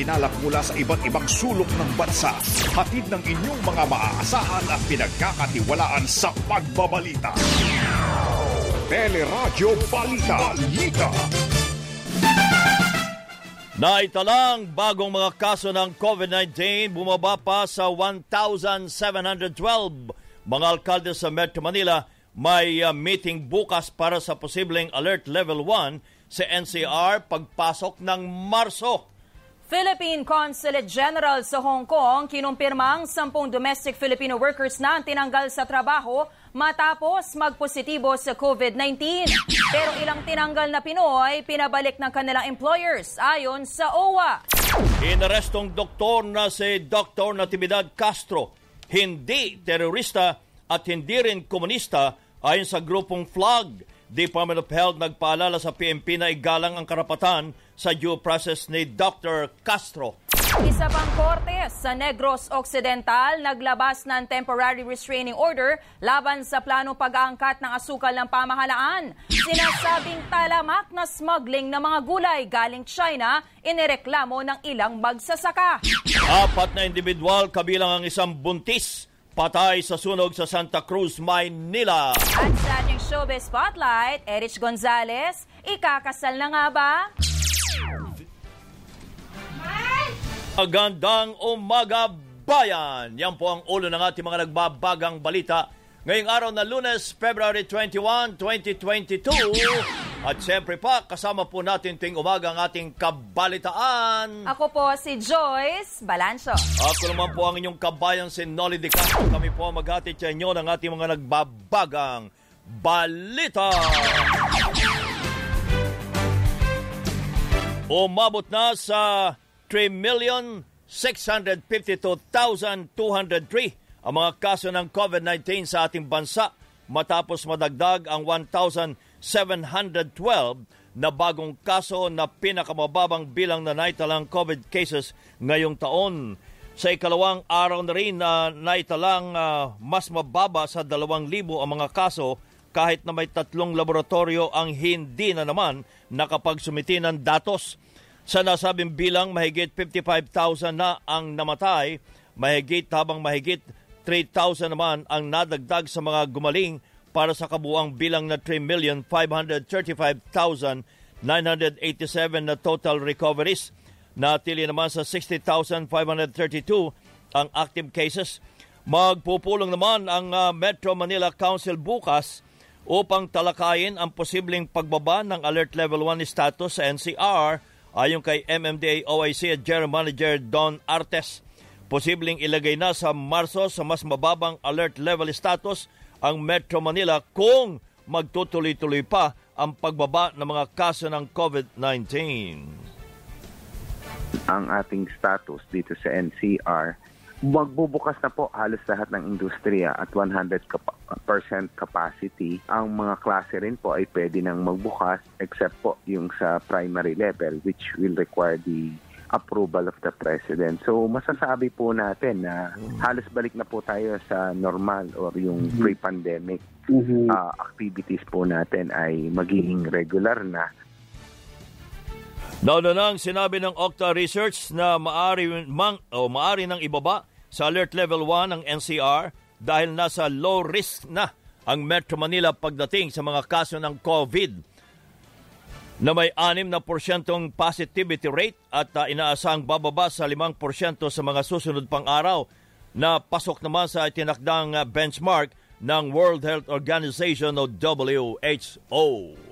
nakikinalap mula sa iba't ibang sulok ng bansa. Hatid ng inyong mga maaasahan at pinagkakatiwalaan sa pagbabalita. Teleradyo Balita. Balita. Naitalang bagong mga kaso ng COVID-19 bumaba pa sa 1,712. Mga alkalde sa Metro Manila may uh, meeting bukas para sa posibleng Alert Level 1 sa NCR pagpasok ng Marso. Philippine Consulate General sa Hong Kong kinumpirmang sampung domestic Filipino workers na ang tinanggal sa trabaho matapos magpositibo sa COVID-19. Pero ilang tinanggal na Pinoy pinabalik ng kanilang employers ayon sa OWA. Inarestong doktor na si Dr. Natividad Castro, hindi terorista at hindi rin komunista ayon sa grupong FLOG. Department of Health nagpaalala sa PMP na igalang ang karapatan sa due process ni Dr. Castro. Isa pang korte sa Negros Occidental naglabas ng temporary restraining order laban sa plano pag-aangkat ng asukal ng pamahalaan. Sinasabing talamak na smuggling ng mga gulay galing China inireklamo ng ilang magsasaka. Apat na individual kabilang ang isang buntis patay sa sunog sa Santa Cruz, Maynila. At sa ating showbiz spotlight, Erich Gonzalez, ikakasal na nga ba? Magandang umaga, bayan! Yan po ang ulo ng ating mga nagbabagang balita ngayong araw na lunes, February 21, 2022. At siyempre pa, kasama po natin tuwing umaga ang ating kabalitaan. Ako po si Joyce Balancho. Ako naman po ang inyong kabayan si Nolly Castro. Kami po ang maghatid sa inyo ng ating mga nagbabagang balita. Umabot na sa 3,652,203 ang mga kaso ng COVID-19 sa ating bansa matapos madagdag ang 1,712 na bagong kaso na pinakamababang bilang na naitalang COVID cases ngayong taon. Sa ikalawang araw na rin na naitalang uh, mas mababa sa 2,000 ang mga kaso kahit na may tatlong laboratorio ang hindi na naman nakapagsumiti ng datos. Sa nasabing bilang, mahigit 55,000 na ang namatay, mahigit habang mahigit 3,000 naman ang nadagdag sa mga gumaling para sa kabuang bilang na 3,535,987 na total recoveries. Natili naman sa 60,532 ang active cases. Magpupulong naman ang uh, Metro Manila Council bukas upang talakayin ang posibleng pagbaba ng Alert Level 1 status sa NCR ayon kay MMDA OIC at General Manager Don Artes. Posibleng ilagay na sa Marso sa mas mababang alert level status ang Metro Manila kung magtutuloy-tuloy pa ang pagbaba ng mga kaso ng COVID-19. Ang ating status dito sa NCR magbubukas na po halos lahat ng industriya at 100% capacity. Ang mga klase rin po ay pwede nang magbukas except po yung sa primary level which will require the approval of the President. So masasabi po natin na halos balik na po tayo sa normal or yung mm-hmm. pre-pandemic mm-hmm. uh, activities po natin ay magiging regular na Nauna nang sinabi ng Octa Research na maari, mang, o maari nang ibaba sa Alert Level 1 ng NCR dahil nasa low risk na ang Metro Manila pagdating sa mga kaso ng COVID na may 6 na porsyentong positivity rate at uh, inaasang bababa sa 5 porsyento sa mga susunod pang araw na pasok naman sa itinakdang uh, benchmark ng World Health Organization o WHO.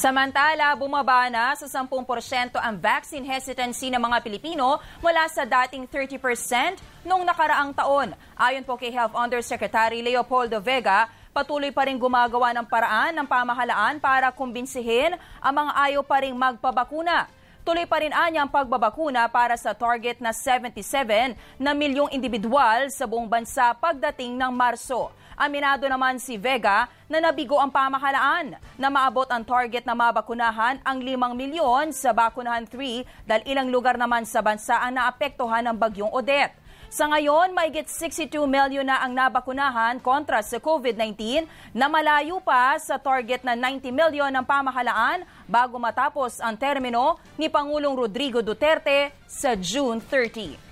Samantala, bumaba na sa 10% ang vaccine hesitancy ng mga Pilipino mula sa dating 30% noong nakaraang taon. Ayon po kay Health Undersecretary Leopoldo Vega, patuloy pa rin gumagawa ng paraan ng pamahalaan para kumbinsihin ang mga ayaw pa rin magpabakuna. Tuloy pa rin anya ang pagbabakuna para sa target na 77 na milyong individual sa buong bansa pagdating ng Marso. Aminado naman si Vega na nabigo ang pamahalaan na maabot ang target na mabakunahan ang 5 milyon sa bakunahan 3 dahil ilang lugar naman sa bansa ang naapektuhan ng bagyong Odette. Sa ngayon, maigit 62 milyon na ang nabakunahan kontra sa COVID-19 na malayo pa sa target na 90 milyon ng pamahalaan bago matapos ang termino ni Pangulong Rodrigo Duterte sa June 30.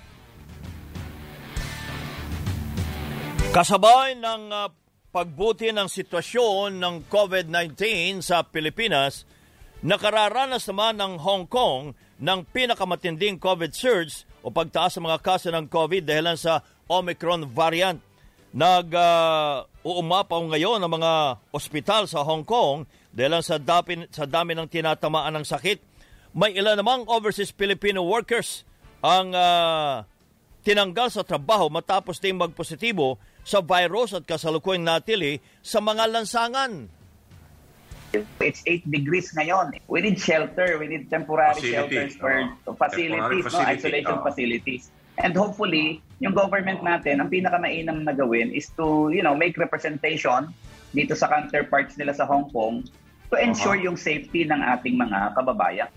Kasabay ng uh, pagbuti ng sitwasyon ng COVID-19 sa Pilipinas, nakararanas naman ng Hong Kong ng pinakamatinding COVID surge o pagtaas ng mga kaso ng COVID dahil sa Omicron variant. Nag-uumapaw uh, ngayon ang mga ospital sa Hong Kong dahil sa, dami, sa dami ng tinatamaan ng sakit. May ilan namang overseas Filipino workers ang uh, tinanggal sa trabaho matapos ding magpositibo sa virus at kasalukuyang natili sa mga lansangan. It's 8 degrees ngayon. We need shelter. We need temporary Facility. shelters for Oh. facilities, no? facility. isolation Oh. facilities. And hopefully, yung government natin, ang pinakamainam na gawin is to, you know, make representation dito sa counterparts nila sa Hong Kong to ensure Uh-huh. yung safety ng ating mga kababayan.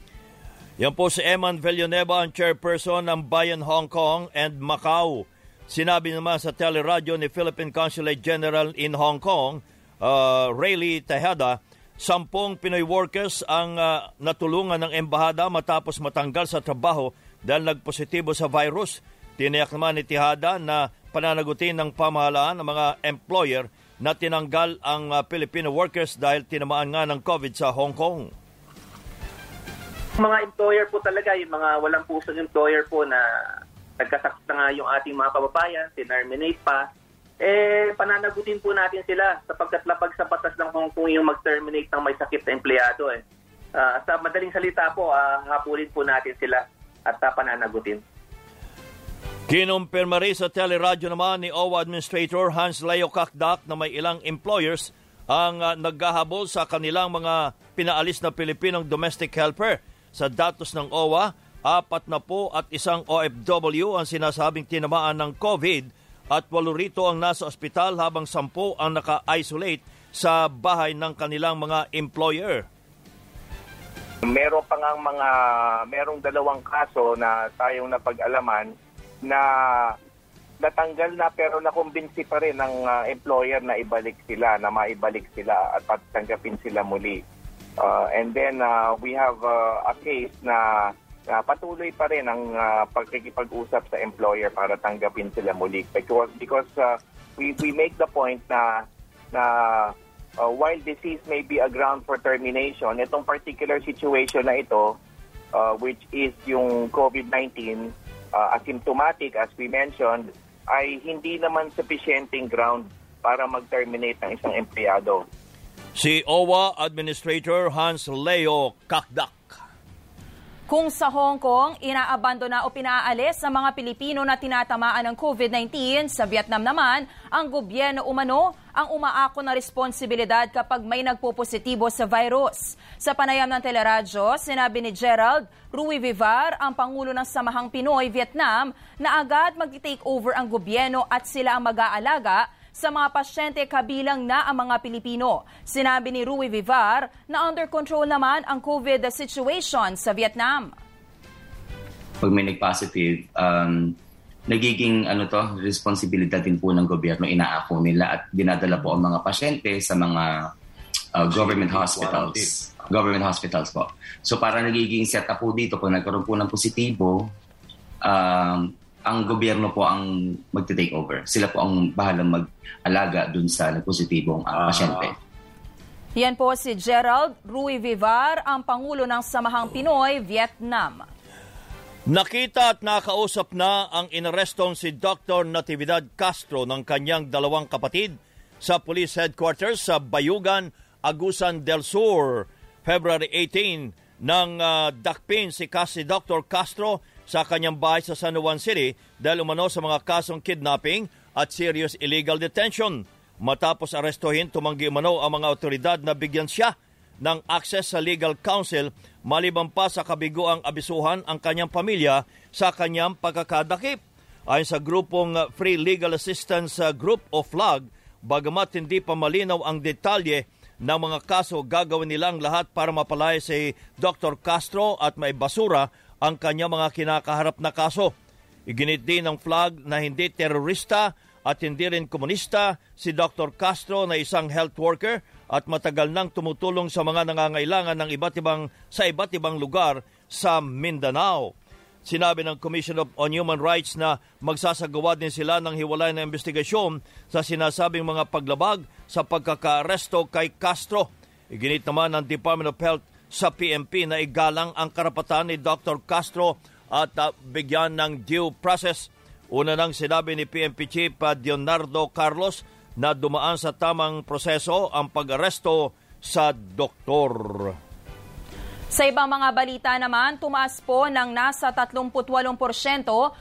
Yan po si Eman Villanueva, ang chairperson ng Bayan Hong Kong and Macau. Sinabi naman sa teleradyo ni Philippine Consulate General in Hong Kong, uh, Rayleigh Tejada, sampung Pinoy workers ang uh, natulungan ng embahada matapos matanggal sa trabaho dahil nagpositibo sa virus. Tiniyak naman ni Tejada na pananagutin ng pamahalaan ng mga employer na tinanggal ang uh, Filipino workers dahil tinamaan nga ng COVID sa Hong Kong. Mga employer po talaga, yung mga walang pusong employer po na nagkasakit na nga yung ating mga kababayan, tinarminate pa, eh, pananagutin po natin sila sapagkat lapag sa batas ng Hong Kong yung mag-terminate ng may sakit na empleyado. Eh. Ah, sa madaling salita po, uh, hapulin po natin sila at uh, pananagutin. Kinumpirma rin sa teleradyo naman ni OWA Administrator Hans Leo Kakdak na may ilang employers ang uh, naghahabol sa kanilang mga pinaalis na Pilipinong domestic helper. Sa datos ng OWA, apat na po at isang OFW ang sinasabing tinamaan ng COVID at walo rito ang nasa ospital habang sampu ang naka-isolate sa bahay ng kanilang mga employer. Meron pa nga mga, merong dalawang kaso na tayong napag-alaman na natanggal na pero nakumbinsi pa rin ng uh, employer na ibalik sila, na maibalik sila at patanggapin sila muli. Uh, and then uh, we have uh, a case na uh, patuloy pa rin ang uh, pagkikipag-usap sa employer para tanggapin sila muli because because uh, we we make the point na na uh, while disease may be a ground for termination itong particular situation na ito uh, which is yung COVID-19 uh, asymptomatic as we mentioned ay hindi naman sufficienting ground para mag-terminate ng isang empleyado. Si OWA Administrator Hans Leo Kakdak. Kung sa Hong Kong, inaabandona o pinaalis sa mga Pilipino na tinatamaan ng COVID-19, sa Vietnam naman, ang gobyerno umano ang umaako na responsibilidad kapag may nagpo-positibo sa virus. Sa panayam ng teleradyo, sinabi ni Gerald Rui Vivar, ang Pangulo ng Samahang Pinoy Vietnam, na agad mag-take over ang gobyerno at sila ang mag-aalaga sa mga pasyente kabilang na ang mga Pilipino. Sinabi ni Rui Vivar na under control naman ang COVID situation sa Vietnam. Pag may nag-positive, um, nagiging ano to, responsibilidad din po ng gobyerno, inaako nila at dinadala po ang mga pasyente sa mga uh, government hospitals. Government hospitals po. So para nagiging set up po dito, kung nagkaroon po ng positibo, um, ang gobyerno po ang magte-take over. Sila po ang bahalang mag-alaga dun sa nagpositibong uh, pasyente. Yan po si Gerald Rui Vivar, ang Pangulo ng Samahang Pinoy, Vietnam. Nakita at nakausap na ang inarestong si Dr. Natividad Castro ng kanyang dalawang kapatid sa police headquarters sa Bayugan, Agusan del Sur. February 18 nang uh, dakpin si kasi Dr. Castro sa kanyang bahay sa San Juan City dahil umano sa mga kasong kidnapping at serious illegal detention. Matapos arestuhin, tumanggi umano ang mga otoridad na bigyan siya ng access sa legal counsel maliban pa sa kabiguang abisuhan ang kanyang pamilya sa kanyang pagkakadakip. Ayon sa grupong Free Legal Assistance Group of LAG, bagamat hindi pa malinaw ang detalye ng mga kaso, gagawin nilang lahat para mapalaya si Dr. Castro at may basura ang kanyang mga kinakaharap na kaso. Iginit din ng flag na hindi terorista at hindi rin komunista si Dr. Castro na isang health worker at matagal nang tumutulong sa mga nangangailangan ng iba't ibang sa iba't ibang lugar sa Mindanao. Sinabi ng Commission on Human Rights na magsasagawa din sila ng hiwalay na investigasyon sa sinasabing mga paglabag sa pagkakaaresto kay Castro. Iginit naman ng Department of Health sa PMP na igalang ang karapatan ni Dr. Castro at uh, bigyan ng due process. Una nang sinabi ni PMP Chief uh, Leonardo Carlos na dumaan sa tamang proseso ang pag-aresto sa doktor. Sa ibang mga balita naman, tumaas po ng nasa 38%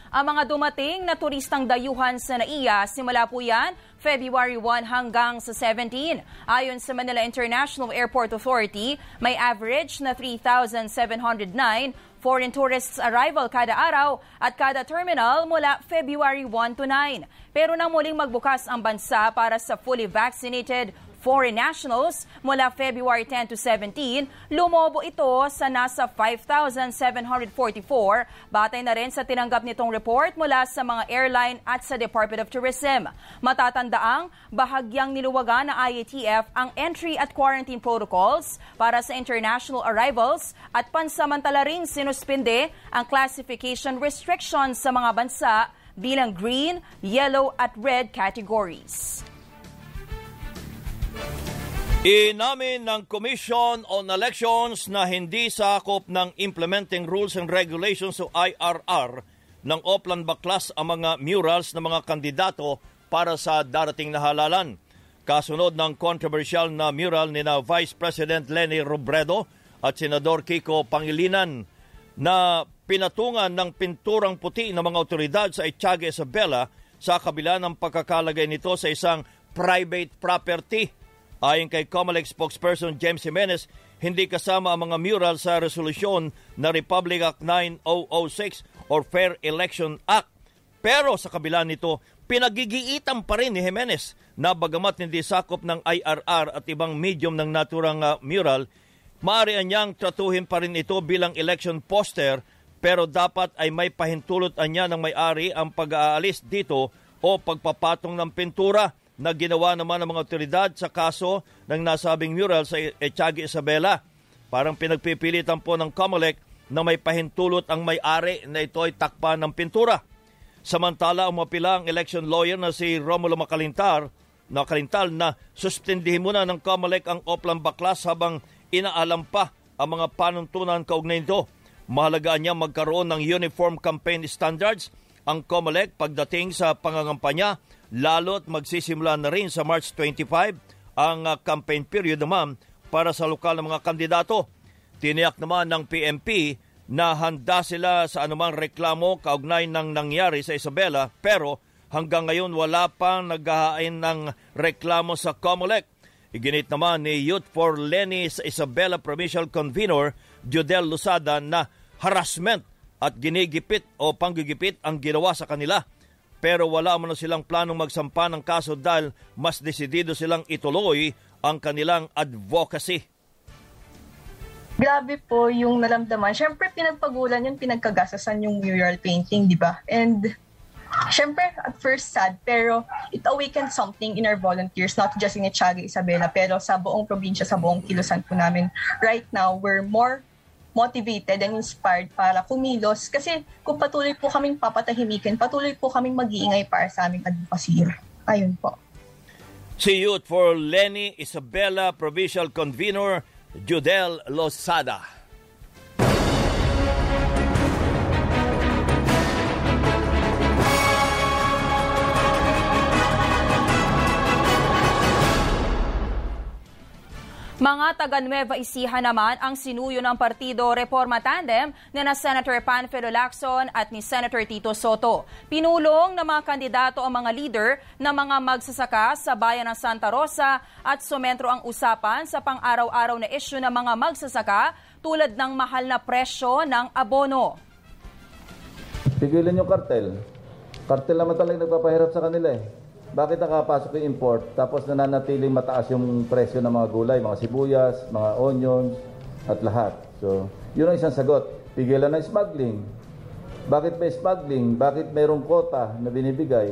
ang mga dumating na turistang dayuhan sa NAIA. Simula po yan, February 1 hanggang sa 17. Ayon sa Manila International Airport Authority, may average na 3,709 foreign tourists arrival kada araw at kada terminal mula February 1 to 9. Pero nang muling magbukas ang bansa para sa fully vaccinated foreign nationals mula February 10 to 17, lumobo ito sa nasa 5,744 batay na rin sa tinanggap nitong report mula sa mga airline at sa Department of Tourism. Matatandaang bahagyang niluwagan ng IATF ang entry at quarantine protocols para sa international arrivals at pansamantala ring sinuspinde ang classification restrictions sa mga bansa bilang green, yellow at red categories. Inamin ng Commission on Elections na hindi sakop ng Implementing Rules and Regulations o IRR ng Oplan Baklas ang mga murals ng mga kandidato para sa darating na halalan. Kasunod ng controversial na mural ni na Vice President Lenny Robredo at Senador Kiko Pangilinan na pinatungan ng pinturang puti ng mga otoridad sa Etiaga Isabela sa kabila ng pagkakalagay nito sa isang private property Ayon kay COMELEC spokesperson James Jimenez, hindi kasama ang mga mural sa resolusyon na Republic Act 9006 or Fair Election Act. Pero sa kabila nito, pinagigiitan pa rin ni Jimenez na bagamat hindi sakop ng IRR at ibang medium ng naturang uh, mural, maaari niyang tratuhin pa rin ito bilang election poster pero dapat ay may pahintulot niya ng may-ari ang pag-aalis dito o pagpapatong ng pintura na ginawa naman ng mga otoridad sa kaso ng nasabing mural sa Echagi Isabela. Parang pinagpipilitan po ng Comelec na may pahintulot ang may-ari na ito ay takpan ng pintura. Samantala, umapila ang election lawyer na si Romulo Macalintar na kalintal na suspendihin muna ng Comelec ang Oplan Baklas habang inaalam pa ang mga panuntunan kaugnay nito. Mahalagaan niya magkaroon ng uniform campaign standards ang COMELEC pagdating sa pangangampanya lalo't magsisimula na rin sa March 25 ang uh, campaign period naman para sa lokal na mga kandidato. Tiniyak naman ng PMP na handa sila sa anumang reklamo kaugnay ng nangyari sa Isabela pero hanggang ngayon wala pang naghahain ng reklamo sa COMELEC. Iginit naman ni Youth for Lenny sa Isabela Provincial Convenor Judel Lusada na harassment at ginigipit o panggigipit ang ginawa sa kanila pero wala man silang planong magsampa ng kaso dahil mas desidido silang ituloy ang kanilang advocacy. Grabe po yung naramdaman. Siyempre, pinagpagulan yun, pinagkagasasan yung mural painting, di ba? And Siyempre, at first sad, pero it awakened something in our volunteers, not just in Echaga, Isabela, pero sa buong probinsya, sa buong kilusan po namin. Right now, we're more motivated and inspired para kumilos kasi kung patuloy po kaming papatahimikin, patuloy po kaming mag-iingay para sa aming advocacy. Ayun po. Si Youth for Lenny Isabella Provincial Convenor Judel Losada. Mga taga Nueva Ecija naman ang sinuyo ng partido Reforma Tandem na na Senator Panfilo Lacson at ni Senator Tito Soto. Pinulong ng mga kandidato ang mga leader ng mga magsasaka sa bayan ng Santa Rosa at sumentro ang usapan sa pang-araw-araw na isyu ng mga magsasaka tulad ng mahal na presyo ng abono. Pigilan yung kartel. Kartel naman talaga nagpapahirap sa kanila eh bakit nakapasok yung import tapos nananatiling mataas yung presyo ng mga gulay, mga sibuyas, mga onions, at lahat. So, yun ang isang sagot. Pigilan na smuggling. Bakit may smuggling? Bakit mayroong kota na binibigay?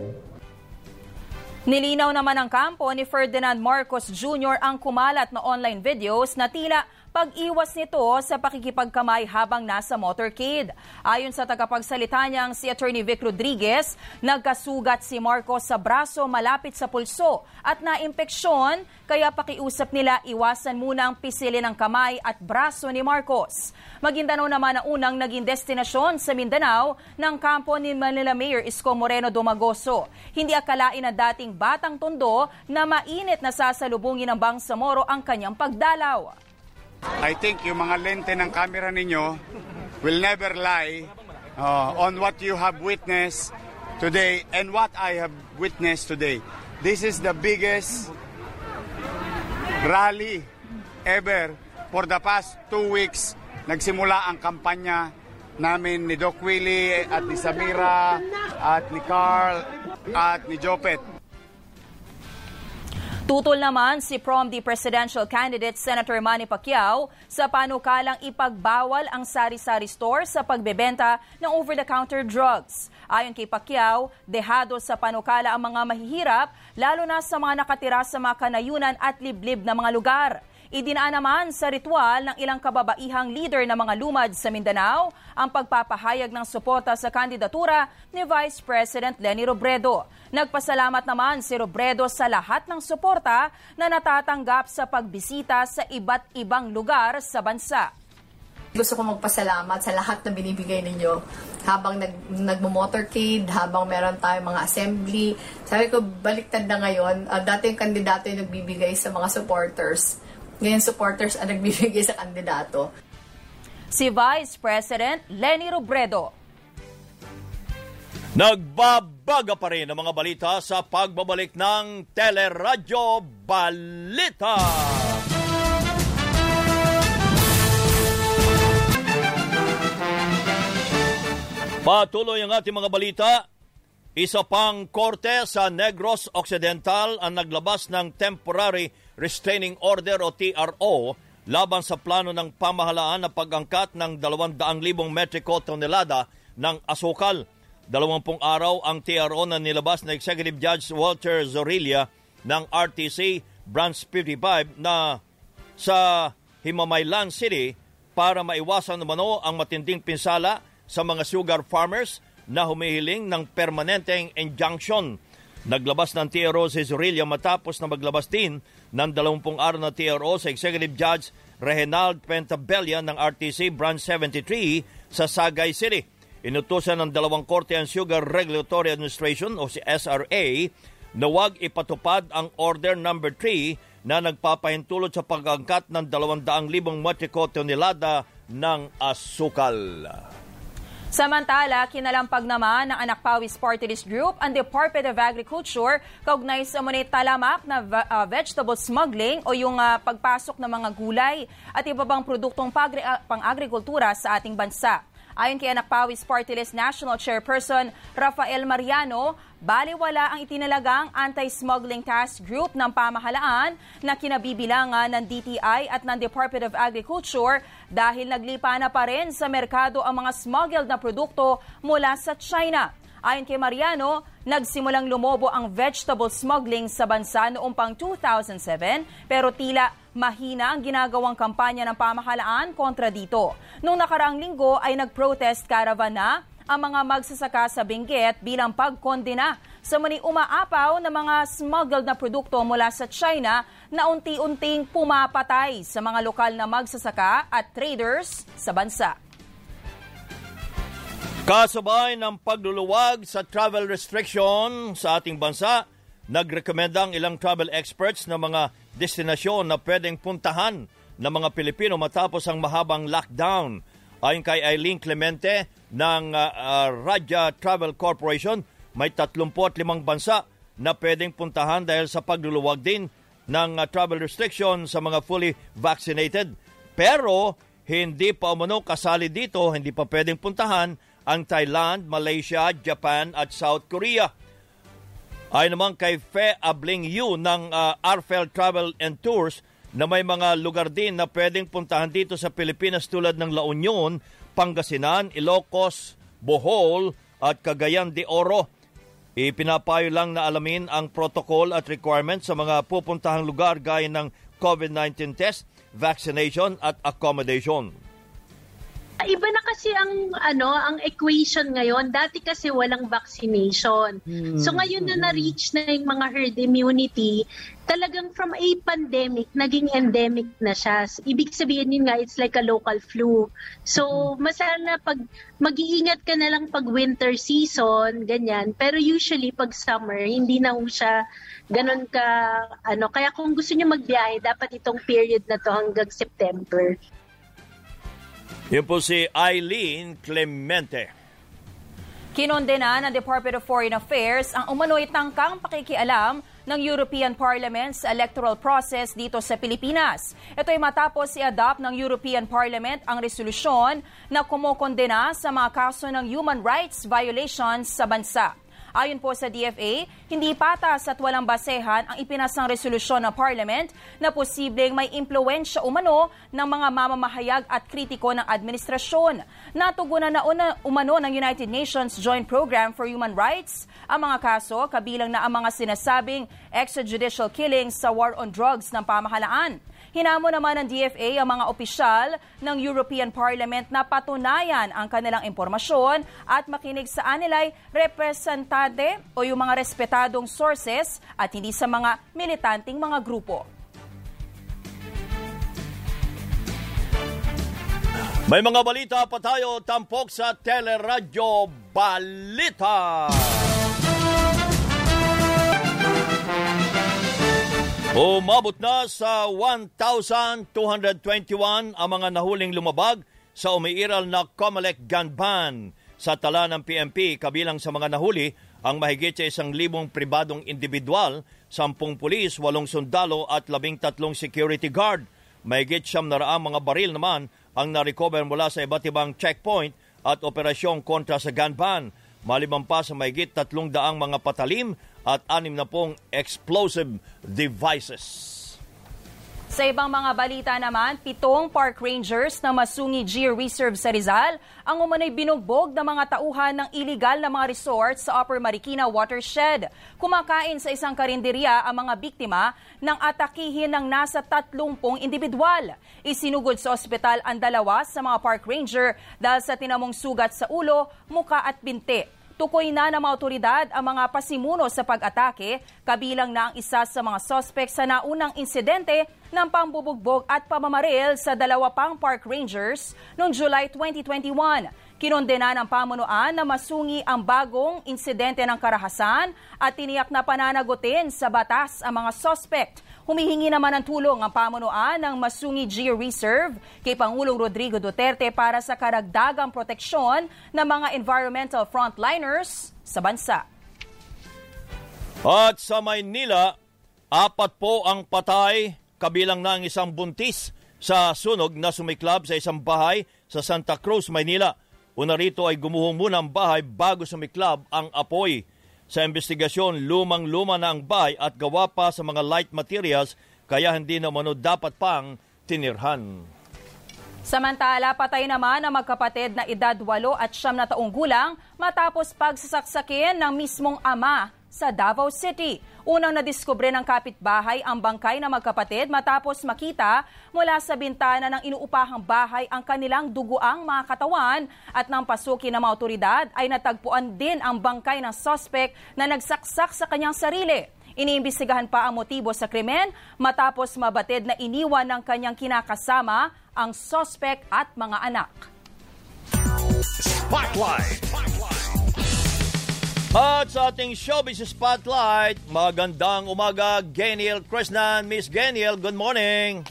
Nilinaw naman ng kampo ni Ferdinand Marcos Jr. ang kumalat na online videos na tila pag-iwas nito sa pakikipagkamay habang nasa motorcade. Ayon sa tagapagsalita niyang si Attorney Vic Rodriguez, nagkasugat si Marcos sa braso malapit sa pulso at naimpeksyon kaya pakiusap nila iwasan muna ang pisilin ng kamay at braso ni Marcos. Maguindanao naman ang unang naging destinasyon sa Mindanao ng kampo ni Manila Mayor Isko Moreno Domagoso. Hindi akalain na dating batang tondo na mainit na sasalubungin ng Bangsamoro ang kanyang pagdalaw. I think yung mga lente ng camera ninyo will never lie uh, on what you have witnessed today and what I have witnessed today. This is the biggest rally ever for the past two weeks. Nagsimula ang kampanya namin ni Doc Willie at ni Samira at ni Carl at ni Jopet. Tutol naman si prom di presidential candidate Senator Manny Pacquiao sa panukalang ipagbawal ang sari-sari store sa pagbebenta ng over-the-counter drugs. Ayon kay Pacquiao, dehado sa panukala ang mga mahihirap, lalo na sa mga nakatira sa mga kanayunan at liblib na mga lugar. Idinaan naman sa ritual ng ilang kababaihang leader ng mga lumad sa Mindanao ang pagpapahayag ng suporta sa kandidatura ni Vice President Leni Robredo. Nagpasalamat naman si Robredo sa lahat ng suporta na natatanggap sa pagbisita sa iba't ibang lugar sa bansa. Gusto ko magpasalamat sa lahat na binibigay ninyo habang nag, nagmo-motorcade, habang meron tayong mga assembly. Sabi ko, baliktad na ngayon. Uh, dati yung kandidato yung nagbibigay sa mga supporters. Ngayon, supporters ang nagbibigay sa kandidato. Si Vice President Lenny Robredo. Nagbabaga pa rin ang mga balita sa pagbabalik ng Teleradyo Balita. Patuloy ang ating mga balita. Isa pang korte sa Negros Occidental ang naglabas ng Temporary Restraining Order o TRO laban sa plano ng pamahalaan na pag-angkat ng 200,000 metriko tonelada ng asukal. Dalawampung araw ang TRO na nilabas na Executive Judge Walter Zorilla ng RTC Branch 55 na sa Himamaylan City para maiwasan umano ang matinding pinsala sa mga sugar farmers na humihiling ng permanenteng injunction. Naglabas ng TRO si Zorilla matapos na maglabas din ng 20 araw na TRO sa Executive Judge Reginald Pentabella ng RTC Branch 73 sa Sagay City. Inutusan ng dalawang korte ang Sugar Regulatory Administration o si SRA na huwag ipatupad ang Order Number 3 na nagpapahintulot sa pag-angkat ng 200,000 metriko tonelada ng asukal. Samantala, kinalampag naman ng Anak Pawis Party Group ang Department of Agriculture kaugnay sa munit talamak na uh, vegetable smuggling o yung uh, pagpasok ng mga gulay at iba bang produktong pang-agrikultura sa ating bansa. Ayon kay Anak Pawis Party National Chairperson Rafael Mariano, baliwala ang itinalagang anti-smuggling task group ng pamahalaan na kinabibilangan ng DTI at ng Department of Agriculture dahil naglipa na pa rin sa merkado ang mga smuggled na produkto mula sa China. Ayon kay Mariano, nagsimulang lumobo ang vegetable smuggling sa bansa noong pang 2007 pero tila mahina ang ginagawang kampanya ng pamahalaan kontra dito. Noong nakaraang linggo ay nag-protest caravan na ang mga magsasaka sa Benguet bilang pagkondena sa mani umaapaw na mga smuggled na produkto mula sa China na unti-unting pumapatay sa mga lokal na magsasaka at traders sa bansa. Kasabay ng pagluluwag sa travel restriction sa ating bansa, nagrekomenda ang ilang travel experts na mga destinasyon na pwedeng puntahan ng mga Pilipino matapos ang mahabang lockdown. Ayon kay Eileen Clemente ng uh, uh, Raja Travel Corporation, may 35 bansa na pwedeng puntahan dahil sa pagluluwag din ng uh, travel restriction sa mga fully vaccinated. Pero hindi pa umano kasali dito, hindi pa pwedeng puntahan ang Thailand, Malaysia, Japan at South Korea. Ay naman kay Fe Abling Yu ng uh, Arfel Travel and Tours na may mga lugar din na pwedeng puntahan dito sa Pilipinas tulad ng La Union, Pangasinan, Ilocos, Bohol at Cagayan de Oro. Ipinapayo lang na alamin ang protocol at requirements sa mga pupuntahang lugar gaya ng COVID-19 test, vaccination at accommodation. Iba na kasi ang ano, ang equation ngayon. Dati kasi walang vaccination. So ngayon na na-reach na yung mga herd immunity, talagang from a pandemic, naging endemic na siya. Ibig sabihin yun nga, it's like a local flu. So, masana pag mag-iingat ka na lang pag winter season, ganyan. Pero usually pag summer, hindi na ho siya ganun ka, ano. Kaya kung gusto niyo magbiyahe, dapat itong period na to hanggang September. Yun po si Eileen Clemente. Kinondena ng Department of Foreign Affairs ang umano'y tangkang pakikialam ng European Parliament sa electoral process dito sa Pilipinas. Ito ay matapos i-adopt ng European Parliament ang resolusyon na kumokondena sa mga kaso ng human rights violations sa bansa. Ayon po sa DFA, hindi patas at walang basehan ang ipinasang resolusyon ng Parliament na posibleng may impluensya umano ng mga mamamahayag at kritiko ng administrasyon. Natugunan na una, umano ng United Nations Joint Program for Human Rights ang mga kaso kabilang na ang mga sinasabing extrajudicial killings sa war on drugs ng pamahalaan. Hinamo naman ng DFA ang mga opisyal ng European Parliament na patunayan ang kanilang impormasyon at makinig sa anilay representante o yung mga respetadong sources at hindi sa mga militanting mga grupo. May mga balita pa tayo tampok sa Teleradyo Balita. Umabot na sa 1,221 ang mga nahuling lumabag sa umiiral na Comelec gun ban. Sa tala ng PMP, kabilang sa mga nahuli ang mahigit sa isang libong pribadong individual, sampung pulis, walong sundalo at labing tatlong security guard. Mahigit siyam na raang mga baril naman ang na-recover mula sa iba't ibang checkpoint at operasyon kontra sa gun ban. Maliban pa sa mahigit tatlong daang mga patalim at anim na pong explosive devices. Sa ibang mga balita naman, pitong park rangers na Masungi Geo Reserve sa Rizal ang umano'y binugbog ng mga tauhan ng iligal na mga resort sa Upper Marikina Watershed. Kumakain sa isang karinderya ang mga biktima ng atakihin ng nasa 30 individual. Isinugod sa ospital ang dalawa sa mga park ranger dahil sa tinamong sugat sa ulo, muka at binti. Tukoy na ng mga otoridad ang mga pasimuno sa pag-atake, kabilang na ang isa sa mga sospek sa naunang insidente ng pambubugbog at pamamaril sa dalawa pang park rangers noong July 2021. Kinondena ng pamunuan na masungi ang bagong insidente ng karahasan at tiniyak na pananagutin sa batas ang mga suspect. Humihingi naman ng tulong ang pamunuan ng Masungi Geo Reserve kay Pangulong Rodrigo Duterte para sa karagdagang proteksyon ng mga environmental frontliners sa bansa. At sa Maynila, apat po ang patay kabilang ang isang buntis sa sunog na sumiklab sa isang bahay sa Santa Cruz, Maynila. Una rito ay gumuhong muna ang bahay bago sumiklab ang apoy. Sa investigasyon, lumang-luma na ang bahay at gawa pa sa mga light materials kaya hindi na mano dapat pang tinirhan. Samantala, patay naman ang magkapatid na edad 8 at siyam na taong gulang matapos pagsasaksakin ng mismong ama sa Davao City. Unang nadiskubre ng kapitbahay ang bangkay na magkapatid matapos makita mula sa bintana ng inuupahang bahay ang kanilang duguang mga katawan at nang pasukin ng mga otoridad ay natagpuan din ang bangkay ng suspect na nagsaksak sa kanyang sarili. Iniimbestigahan pa ang motibo sa krimen matapos mabatid na iniwan ng kanyang kinakasama ang suspect at mga anak. Spotlight. At sa ating showbiz spotlight, magandang umaga, Geniel Krishnan. Miss Geniel, good morning.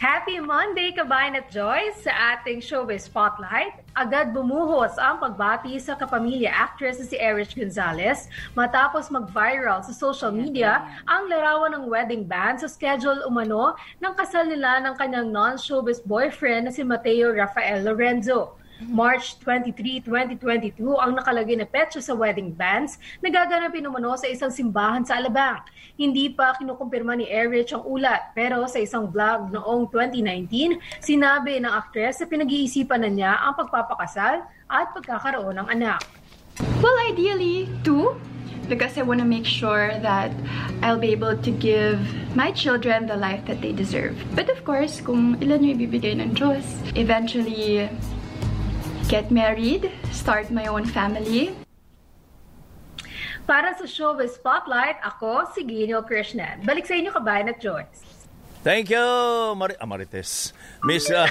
Happy Monday, kabayan at Joyce! Sa ating showbiz spotlight, agad bumuhos ang pagbati sa kapamilya actress na si Erich Gonzalez matapos mag-viral sa social media ang larawan ng wedding band sa schedule umano ng kasal nila ng kanyang non-showbiz boyfriend na si Mateo Rafael Lorenzo. March 23, 2022 ang nakalagay na petsa sa wedding bands na gaganapin umano sa isang simbahan sa Alabang. Hindi pa kinukumpirma ni Erich ang ulat pero sa isang vlog noong 2019, sinabi ng aktres na pinag-iisipan na niya ang pagpapakasal at pagkakaroon ng anak. Well, ideally, two, because I want to make sure that I'll be able to give my children the life that they deserve. But of course, kung ilan yung ibibigay ng Diyos, eventually get married, start my own family. Para sa Showbiz Spotlight, ako si Gino Krishnan. Balik sa inyo, kabayan at Joyce. Thank you, Mar- ah, Marites. Miss uh,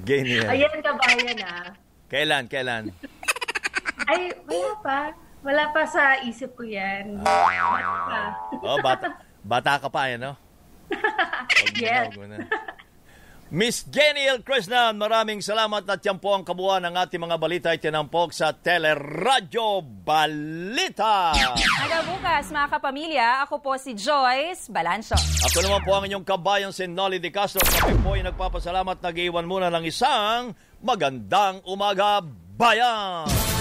Genia. Ayan, kabayan ah. Kailan, kailan? Ay, wala pa. Wala pa sa isip ko yan. Pa. Oh, bata, bata ka pa, yan, no? Mo na, Yes. na. Miss Geniel Krishnan, maraming salamat at yan po ang kabuuan ng ating mga balita ay tinampok sa Teleradyo Balita. Hanggang bukas, mga kapamilya, ako po si Joyce Balancho. Ako naman po ang inyong kabayan si Nolly Di Castro. Kami po ay nagpapasalamat nag-iwan muna ng isang magandang umaga, bayan!